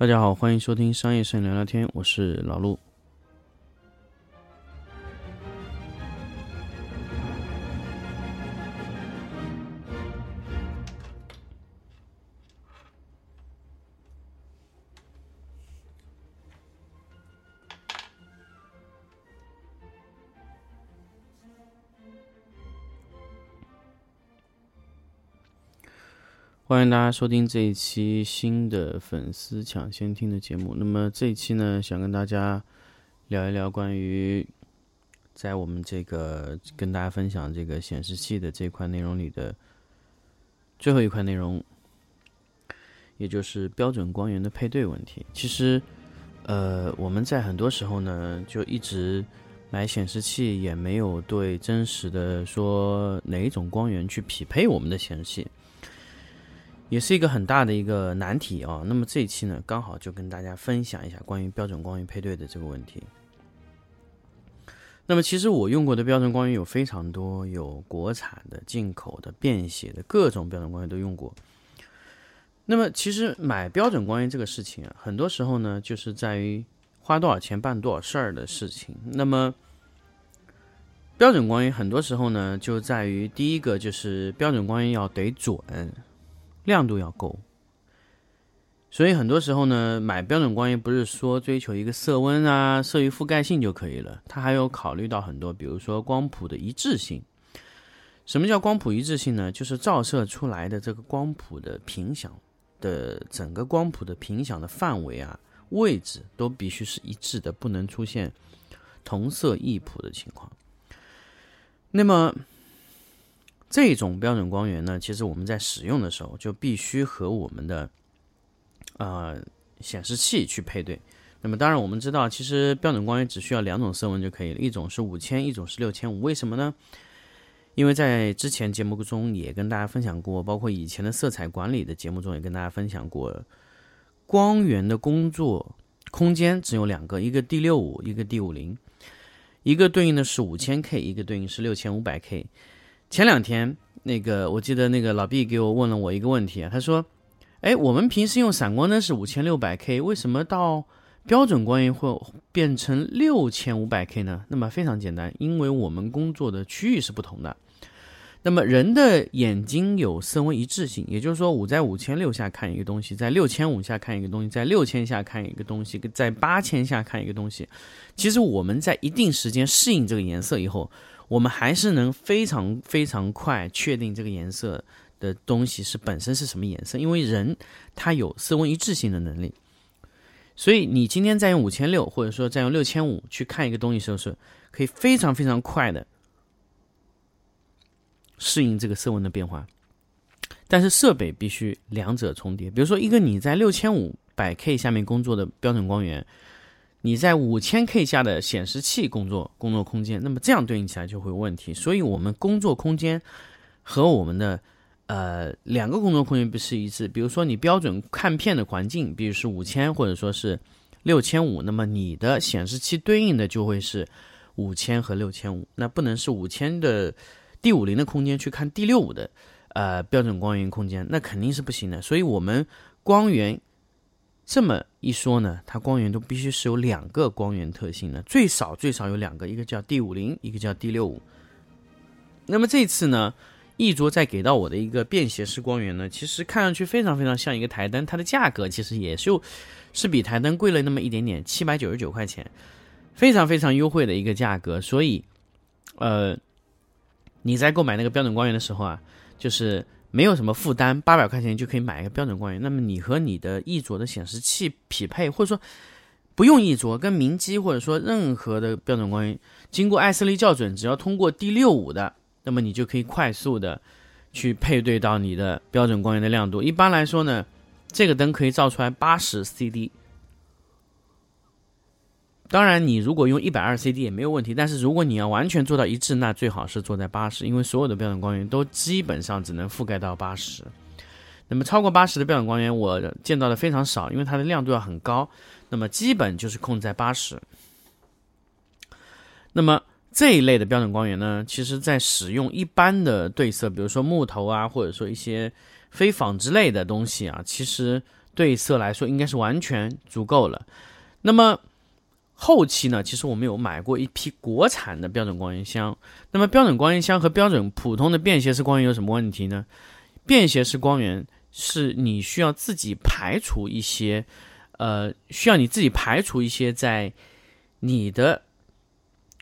大家好，欢迎收听商业摄影聊聊天，我是老陆。欢迎大家收听这一期新的粉丝抢先听的节目。那么这一期呢，想跟大家聊一聊关于在我们这个跟大家分享这个显示器的这块内容里的最后一块内容，也就是标准光源的配对问题。其实，呃，我们在很多时候呢，就一直买显示器，也没有对真实的说哪一种光源去匹配我们的显示器。也是一个很大的一个难题啊。那么这一期呢，刚好就跟大家分享一下关于标准光源配对的这个问题。那么其实我用过的标准光源有非常多，有国产的、进口的、便携的，各种标准光源都用过。那么其实买标准光源这个事情啊，很多时候呢，就是在于花多少钱办多少事儿的事情。那么标准光源很多时候呢，就在于第一个就是标准光源要得准。亮度要够，所以很多时候呢，买标准光源不是说追求一个色温啊、色域覆盖性就可以了，它还有考虑到很多，比如说光谱的一致性。什么叫光谱一致性呢？就是照射出来的这个光谱的频响的整个光谱的频响的范围啊、位置都必须是一致的，不能出现同色异谱的情况。那么。这种标准光源呢，其实我们在使用的时候就必须和我们的呃显示器去配对。那么当然我们知道，其实标准光源只需要两种色温就可以了，一种是五千，一种是六千五。为什么呢？因为在之前节目中也跟大家分享过，包括以前的色彩管理的节目中也跟大家分享过，光源的工作空间只有两个，一个 D 六五，一个 D 五零，一个对应的是五千 K，一个对应是六千五百 K。前两天，那个我记得那个老毕给我问了我一个问题啊，他说：“哎，我们平时用闪光灯是五千六百 K，为什么到标准光源会变成六千五百 K 呢？”那么非常简单，因为我们工作的区域是不同的。那么人的眼睛有色温一致性，也就是说，我在五千六下看一个东西，在六千五下看一个东西，在六千下看一个东西，在八千下看一个东西。其实我们在一定时间适应这个颜色以后。我们还是能非常非常快确定这个颜色的东西是本身是什么颜色，因为人他有色温一致性的能力，所以你今天再用五千六或者说再用六千五去看一个东西时候，是可以非常非常快的适应这个色温的变化。但是设备必须两者重叠，比如说一个你在六千五百 K 下面工作的标准光源。你在五千 K 下的显示器工作工作空间，那么这样对应起来就会有问题。所以，我们工作空间和我们的呃两个工作空间不是一致。比如说，你标准看片的环境，比如是五千或者说是六千五，那么你的显示器对应的就会是五千和六千五。那不能是五千的 D 五零的空间去看 D 六五的呃标准光源空间，那肯定是不行的。所以我们光源。这么一说呢，它光源都必须是有两个光源特性的，最少最少有两个，一个叫 D 五零，一个叫 D 六五。那么这次呢，一卓再给到我的一个便携式光源呢，其实看上去非常非常像一个台灯，它的价格其实也就是比台灯贵了那么一点点，七百九十九块钱，非常非常优惠的一个价格。所以，呃，你在购买那个标准光源的时候啊，就是。没有什么负担，八百块钱就可以买一个标准光源。那么你和你的一卓的显示器匹配，或者说不用一卓，跟明基或者说任何的标准光源，经过艾斯利校准，只要通过 D 六五的，那么你就可以快速的去配对到你的标准光源的亮度。一般来说呢，这个灯可以照出来八十 CD。当然，你如果用一百二 CD 也没有问题，但是如果你要完全做到一致，那最好是做在八十，因为所有的标准光源都基本上只能覆盖到八十。那么超过八十的标准光源，我见到的非常少，因为它的亮度要很高。那么基本就是控在八十。那么这一类的标准光源呢，其实在使用一般的对色，比如说木头啊，或者说一些非纺织类的东西啊，其实对色来说应该是完全足够了。那么后期呢，其实我们有买过一批国产的标准光源箱。那么标准光源箱和标准普通的便携式光源有什么问题呢？便携式光源是你需要自己排除一些，呃，需要你自己排除一些在你的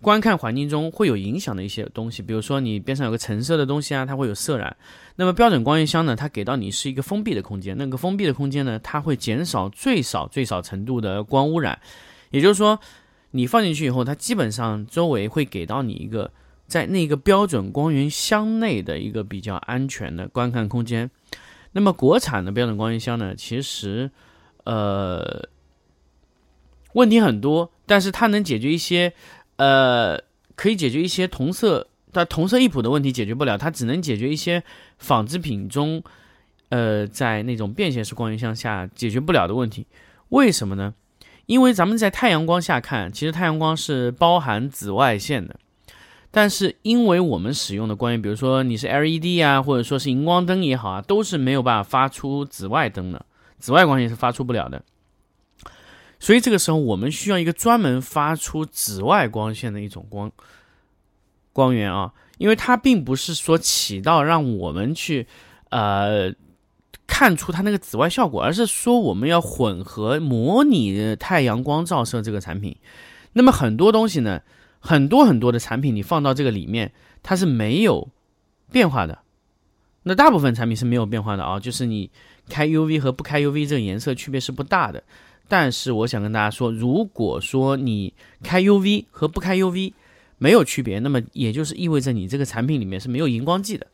观看环境中会有影响的一些东西，比如说你边上有个橙色的东西啊，它会有色染。那么标准光源箱呢，它给到你是一个封闭的空间，那个封闭的空间呢，它会减少最少最少程度的光污染。也就是说，你放进去以后，它基本上周围会给到你一个在那个标准光源箱内的一个比较安全的观看空间。那么国产的标准光源箱呢，其实呃问题很多，但是它能解决一些呃可以解决一些同色它同色异谱的问题解决不了，它只能解决一些纺织品中呃在那种便携式光源箱下解决不了的问题。为什么呢？因为咱们在太阳光下看，其实太阳光是包含紫外线的，但是因为我们使用的光源，比如说你是 LED 啊，或者说是荧光灯也好啊，都是没有办法发出紫外灯的，紫外光线是发出不了的。所以这个时候我们需要一个专门发出紫外光线的一种光光源啊，因为它并不是说起到让我们去呃。看出它那个紫外效果，而是说我们要混合模拟太阳光照射这个产品。那么很多东西呢，很多很多的产品你放到这个里面，它是没有变化的。那大部分产品是没有变化的啊，就是你开 UV 和不开 UV 这个颜色区别是不大的。但是我想跟大家说，如果说你开 UV 和不开 UV 没有区别，那么也就是意味着你这个产品里面是没有荧光剂的。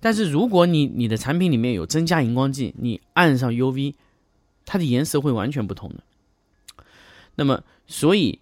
但是如果你你的产品里面有增加荧光剂，你按上 UV，它的颜色会完全不同的。那么，所以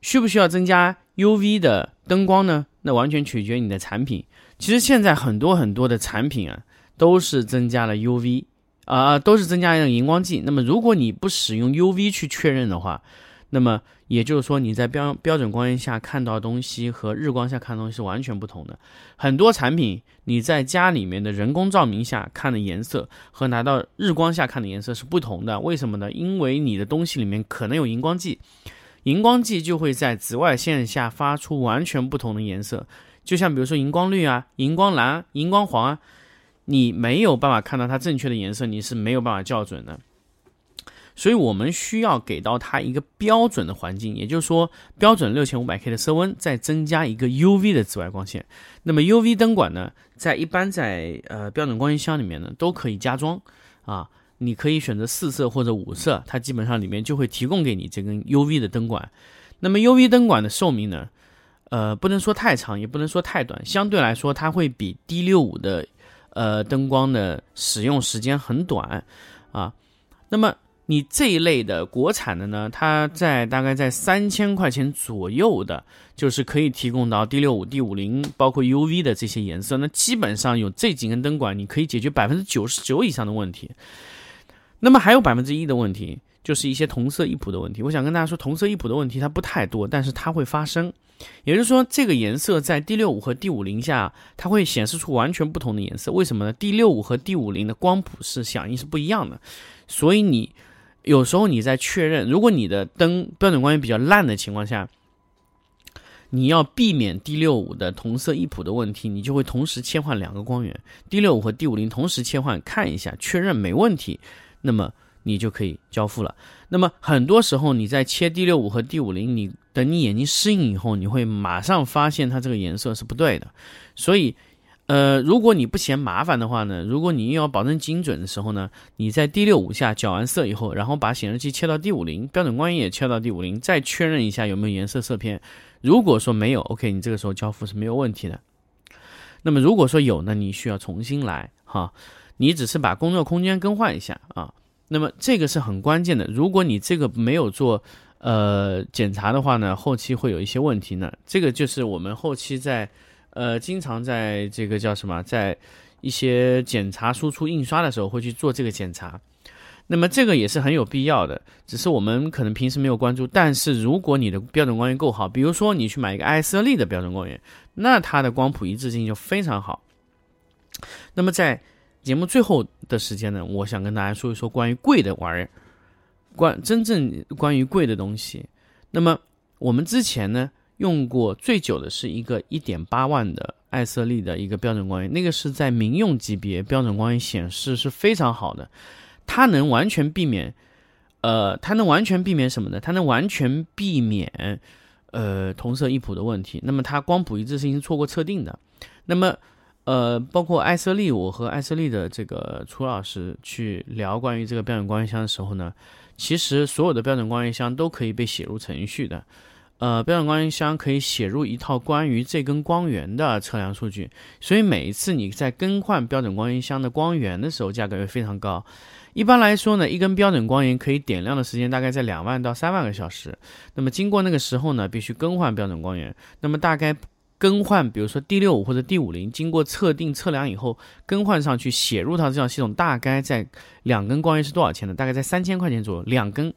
需不需要增加 UV 的灯光呢？那完全取决于你的产品。其实现在很多很多的产品啊，都是增加了 UV 啊，都是增加了荧光剂。那么如果你不使用 UV 去确认的话，那么也就是说，你在标标准光源下看到东西和日光下看的东西是完全不同的。很多产品你在家里面的人工照明下看的颜色和拿到日光下看的颜色是不同的。为什么呢？因为你的东西里面可能有荧光剂，荧光剂就会在紫外线下发出完全不同的颜色。就像比如说荧光绿啊、荧光蓝、荧光黄啊，你没有办法看到它正确的颜色，你是没有办法校准的。所以我们需要给到它一个标准的环境，也就是说，标准六千五百 K 的色温，再增加一个 UV 的紫外光线。那么 UV 灯管呢，在一般在呃标准光源箱里面呢都可以加装啊，你可以选择四色或者五色，它基本上里面就会提供给你这根 UV 的灯管。那么 UV 灯管的寿命呢，呃，不能说太长，也不能说太短，相对来说它会比 D 六五的呃灯光的使用时间很短啊。那么你这一类的国产的呢，它在大概在三千块钱左右的，就是可以提供到 D 六五、D 五零，包括 UV 的这些颜色。那基本上有这几根灯管，你可以解决百分之九十九以上的问题。那么还有百分之一的问题，就是一些同色异谱的问题。我想跟大家说，同色异谱的问题它不太多，但是它会发生。也就是说，这个颜色在 D 六五和 D 五零下，它会显示出完全不同的颜色。为什么呢？D 六五和 D 五零的光谱是响应是不一样的，所以你。有时候你在确认，如果你的灯标准光源比较烂的情况下，你要避免 D 六五的同色异谱的问题，你就会同时切换两个光源，D 六五和 D 五零同时切换，看一下确认没问题，那么你就可以交付了。那么很多时候你在切 D 六五和 D 五零，你等你眼睛适应以后，你会马上发现它这个颜色是不对的，所以。呃，如果你不嫌麻烦的话呢，如果你又要保证精准的时候呢，你在 D 六五下缴完色以后，然后把显示器切到 D 五零，标准光源也切到 D 五零，再确认一下有没有颜色色偏。如果说没有，OK，你这个时候交付是没有问题的。那么如果说有呢，你需要重新来哈，你只是把工作空间更换一下啊。那么这个是很关键的，如果你这个没有做呃检查的话呢，后期会有一些问题呢。这个就是我们后期在。呃，经常在这个叫什么，在一些检查输出印刷的时候会去做这个检查，那么这个也是很有必要的，只是我们可能平时没有关注。但是如果你的标准光源够好，比如说你去买一个爱色丽的标准光源，那它的光谱一致性就非常好。那么在节目最后的时间呢，我想跟大家说一说关于贵的玩意儿，关真正关于贵的东西。那么我们之前呢用过最久的是一个一点八万的艾瑟丽的一个标准光源，那个是在民用级别标准光源显示是非常好的，它能完全避免，呃，它能完全避免什么呢？它能完全避免。呃，同色异谱的问题，那么它光谱一致性是错过测定的。那么，呃，包括艾瑟丽，我和艾瑟丽的这个楚老师去聊关于这个标准光源箱的时候呢，其实所有的标准光源箱都可以被写入程序的。呃，标准光源箱可以写入一套关于这根光源的测量数据，所以每一次你在更换标准光源箱的光源的时候，价格会非常高。一般来说呢，一根标准光源可以点亮的时间大概在两万到三万个小时。那么经过那个时候呢，必须更换标准光源。那么大概更换，比如说 D 六五或者 D 五零，经过测定测量以后更换上去，写入它这套系统，大概在两根光源是多少钱呢？大概在三千块钱左右，两根，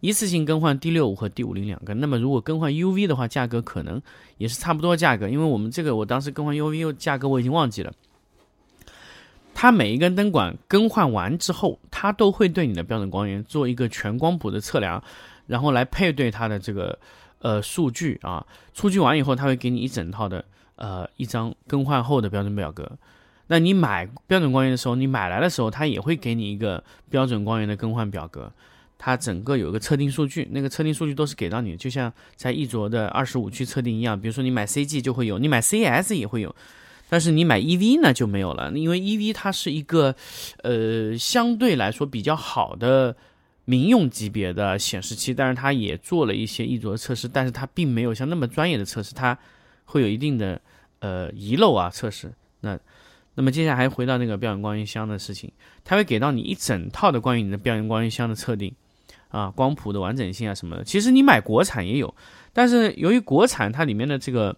一次性更换 D 六五和 D 五零两根。那么如果更换 UV 的话，价格可能也是差不多价格，因为我们这个我当时更换 UV 价格我已经忘记了。它每一根灯管更换完之后，它都会对你的标准光源做一个全光谱的测量，然后来配对它的这个呃数据啊。数据完以后，它会给你一整套的呃一张更换后的标准表格。那你买标准光源的时候，你买来的时候，它也会给你一个标准光源的更换表格。它整个有个测定数据，那个测定数据都是给到你的，就像在易卓的二十五区测定一样。比如说你买 CG 就会有，你买 CS 也会有。但是你买 EV 呢就没有了，因为 EV 它是一个，呃，相对来说比较好的民用级别的显示器，但是它也做了一些一的测试，但是它并没有像那么专业的测试，它会有一定的呃遗漏啊测试。那那么接下来还回到那个标准光源箱的事情，它会给到你一整套的关于你的标准光源箱的测定啊，光谱的完整性啊什么的。其实你买国产也有，但是由于国产它里面的这个。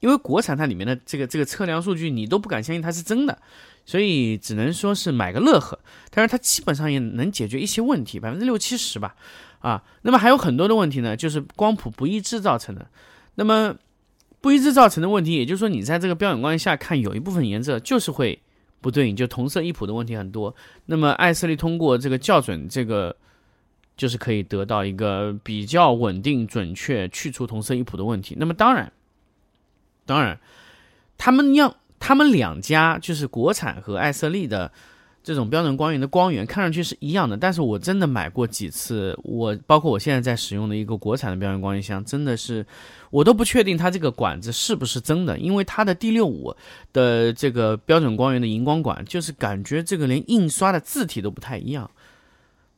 因为国产它里面的这个这个测量数据你都不敢相信它是真的，所以只能说是买个乐呵。但是它基本上也能解决一些问题，百分之六七十吧。啊，那么还有很多的问题呢，就是光谱不一致造成的。那么不一致造成的问题，也就是说你在这个标准光下看，有一部分颜色就是会不对应，就同色异谱的问题很多。那么艾瑟利通过这个校准，这个就是可以得到一个比较稳定、准确去除同色异谱的问题。那么当然。当然，他们要他们两家就是国产和艾瑟利的这种标准光源的光源看上去是一样的，但是我真的买过几次，我包括我现在在使用的一个国产的标准光源箱，真的是我都不确定它这个管子是不是真的，因为它的 D 六五的这个标准光源的荧光管，就是感觉这个连印刷的字体都不太一样，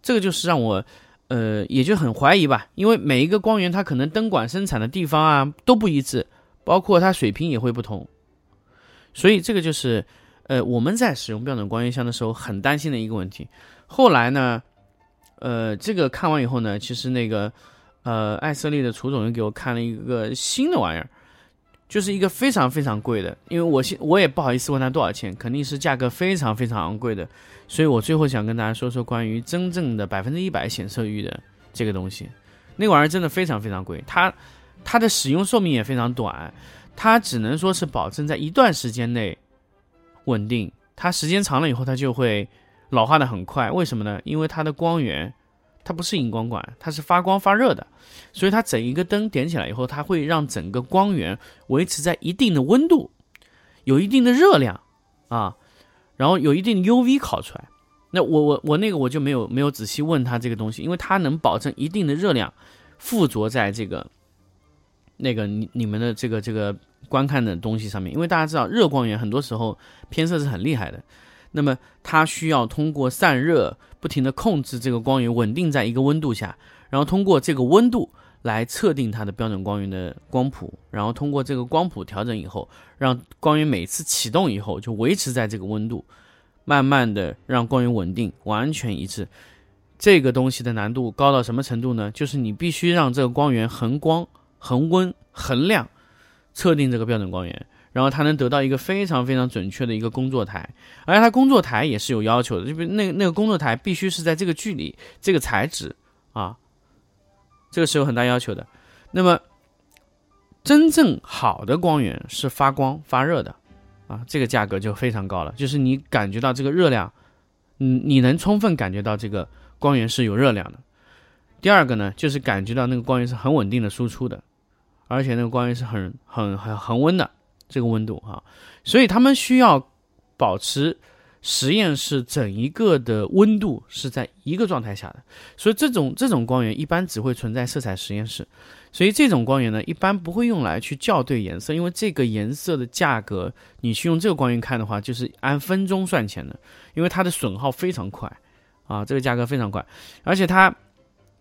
这个就是让我呃也就很怀疑吧，因为每一个光源它可能灯管生产的地方啊都不一致。包括它水平也会不同，所以这个就是，呃，我们在使用标准光源箱的时候很担心的一个问题。后来呢，呃，这个看完以后呢，其实那个，呃，艾瑟利的楚总又给我看了一个新的玩意儿，就是一个非常非常贵的，因为我现我也不好意思问他多少钱，肯定是价格非常非常昂贵的，所以我最后想跟大家说说关于真正的百分之一百显色域的这个东西，那玩意儿真的非常非常贵，它。它的使用寿命也非常短，它只能说是保证在一段时间内稳定，它时间长了以后它就会老化的很快。为什么呢？因为它的光源它不是荧光管，它是发光发热的，所以它整一个灯点起来以后，它会让整个光源维持在一定的温度，有一定的热量啊，然后有一定 UV 烤出来。那我我我那个我就没有没有仔细问他这个东西，因为它能保证一定的热量附着在这个。那个你你们的这个这个观看的东西上面，因为大家知道热光源很多时候偏色是很厉害的，那么它需要通过散热不停的控制这个光源稳定在一个温度下，然后通过这个温度来测定它的标准光源的光谱，然后通过这个光谱调整以后，让光源每次启动以后就维持在这个温度，慢慢的让光源稳定完全一致。这个东西的难度高到什么程度呢？就是你必须让这个光源恒光。恒温、恒量，测定这个标准光源，然后它能得到一个非常非常准确的一个工作台，而且它工作台也是有要求的，就比那那个工作台必须是在这个距离、这个材质啊，这个是有很大要求的。那么，真正好的光源是发光发热的啊，这个价格就非常高了，就是你感觉到这个热量，嗯，你能充分感觉到这个光源是有热量的。第二个呢，就是感觉到那个光源是很稳定的输出的，而且那个光源是很很很恒温的这个温度啊，所以他们需要保持实验室整一个的温度是在一个状态下的，所以这种这种光源一般只会存在色彩实验室，所以这种光源呢一般不会用来去校对颜色，因为这个颜色的价格你去用这个光源看的话，就是按分钟算钱的，因为它的损耗非常快啊，这个价格非常快，而且它。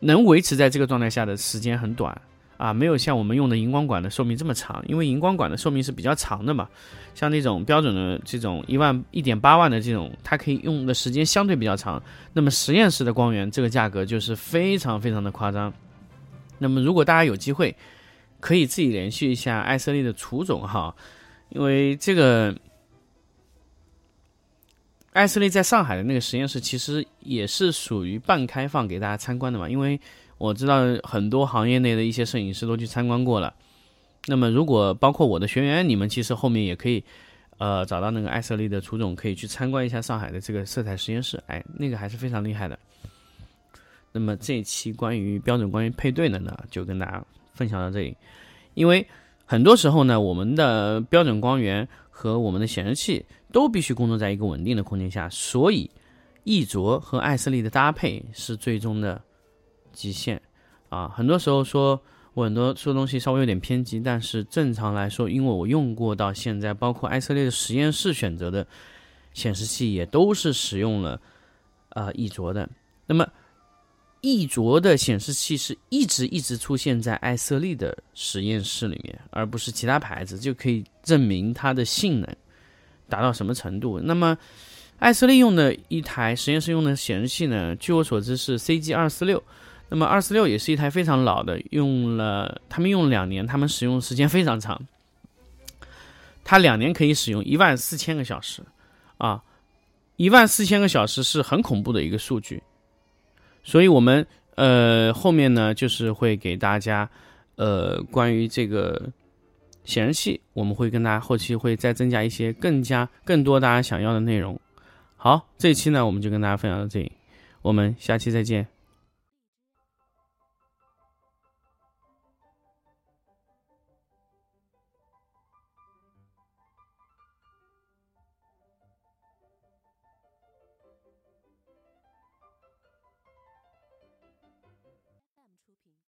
能维持在这个状态下的时间很短。啊，没有像我们用的荧光管的寿命这么长，因为荧光管的寿命是比较长的嘛。像那种标准的这种一万一点八万的这种，它可以用的时间相对比较长。那么实验室的光源这个价格就是非常非常的夸张。那么如果大家有机会，可以自己联系一下艾瑟利的楚总哈，因为这个。艾斯利在上海的那个实验室其实也是属于半开放给大家参观的嘛，因为我知道很多行业内的一些摄影师都去参观过了。那么如果包括我的学员，你们其实后面也可以，呃，找到那个艾斯利的楚总，可以去参观一下上海的这个色彩实验室，哎，那个还是非常厉害的。那么这一期关于标准光源配对的呢，就跟大家分享到这里，因为很多时候呢，我们的标准光源。和我们的显示器都必须工作在一个稳定的空间下，所以易卓和艾斯利的搭配是最终的极限啊！很多时候说我很多说东西稍微有点偏激，但是正常来说，因为我用过到现在，包括艾瑟利的实验室选择的显示器也都是使用了啊易卓的，那么。易卓的显示器是一直一直出现在艾瑟利的实验室里面，而不是其他牌子，就可以证明它的性能达到什么程度。那么，艾瑟利用的一台实验室用的显示器呢？据我所知是 CG 二四六。那么二四六也是一台非常老的，用了他们用两年，他们使用时间非常长。它两年可以使用一万四千个小时啊，一万四千个小时是很恐怖的一个数据。所以，我们呃后面呢，就是会给大家呃关于这个显示器，我们会跟大家后期会再增加一些更加更多大家想要的内容。好，这一期呢，我们就跟大家分享到这里，我们下期再见。